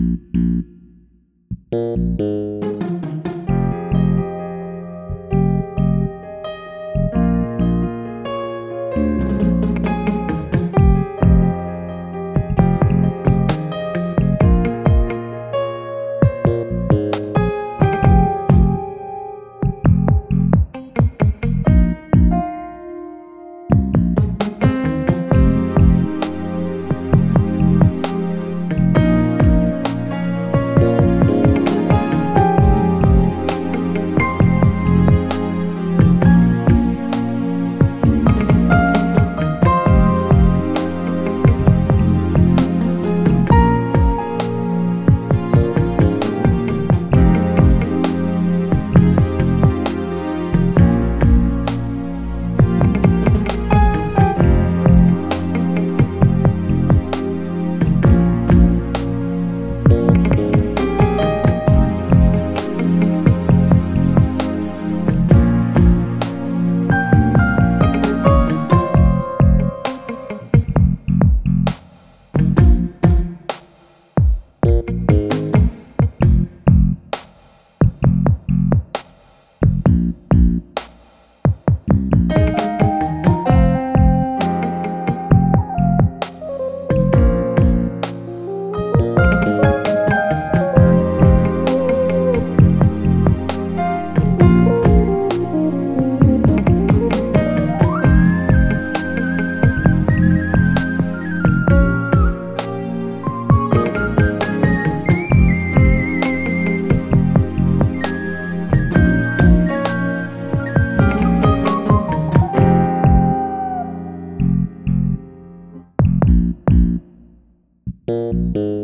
Thank you. Música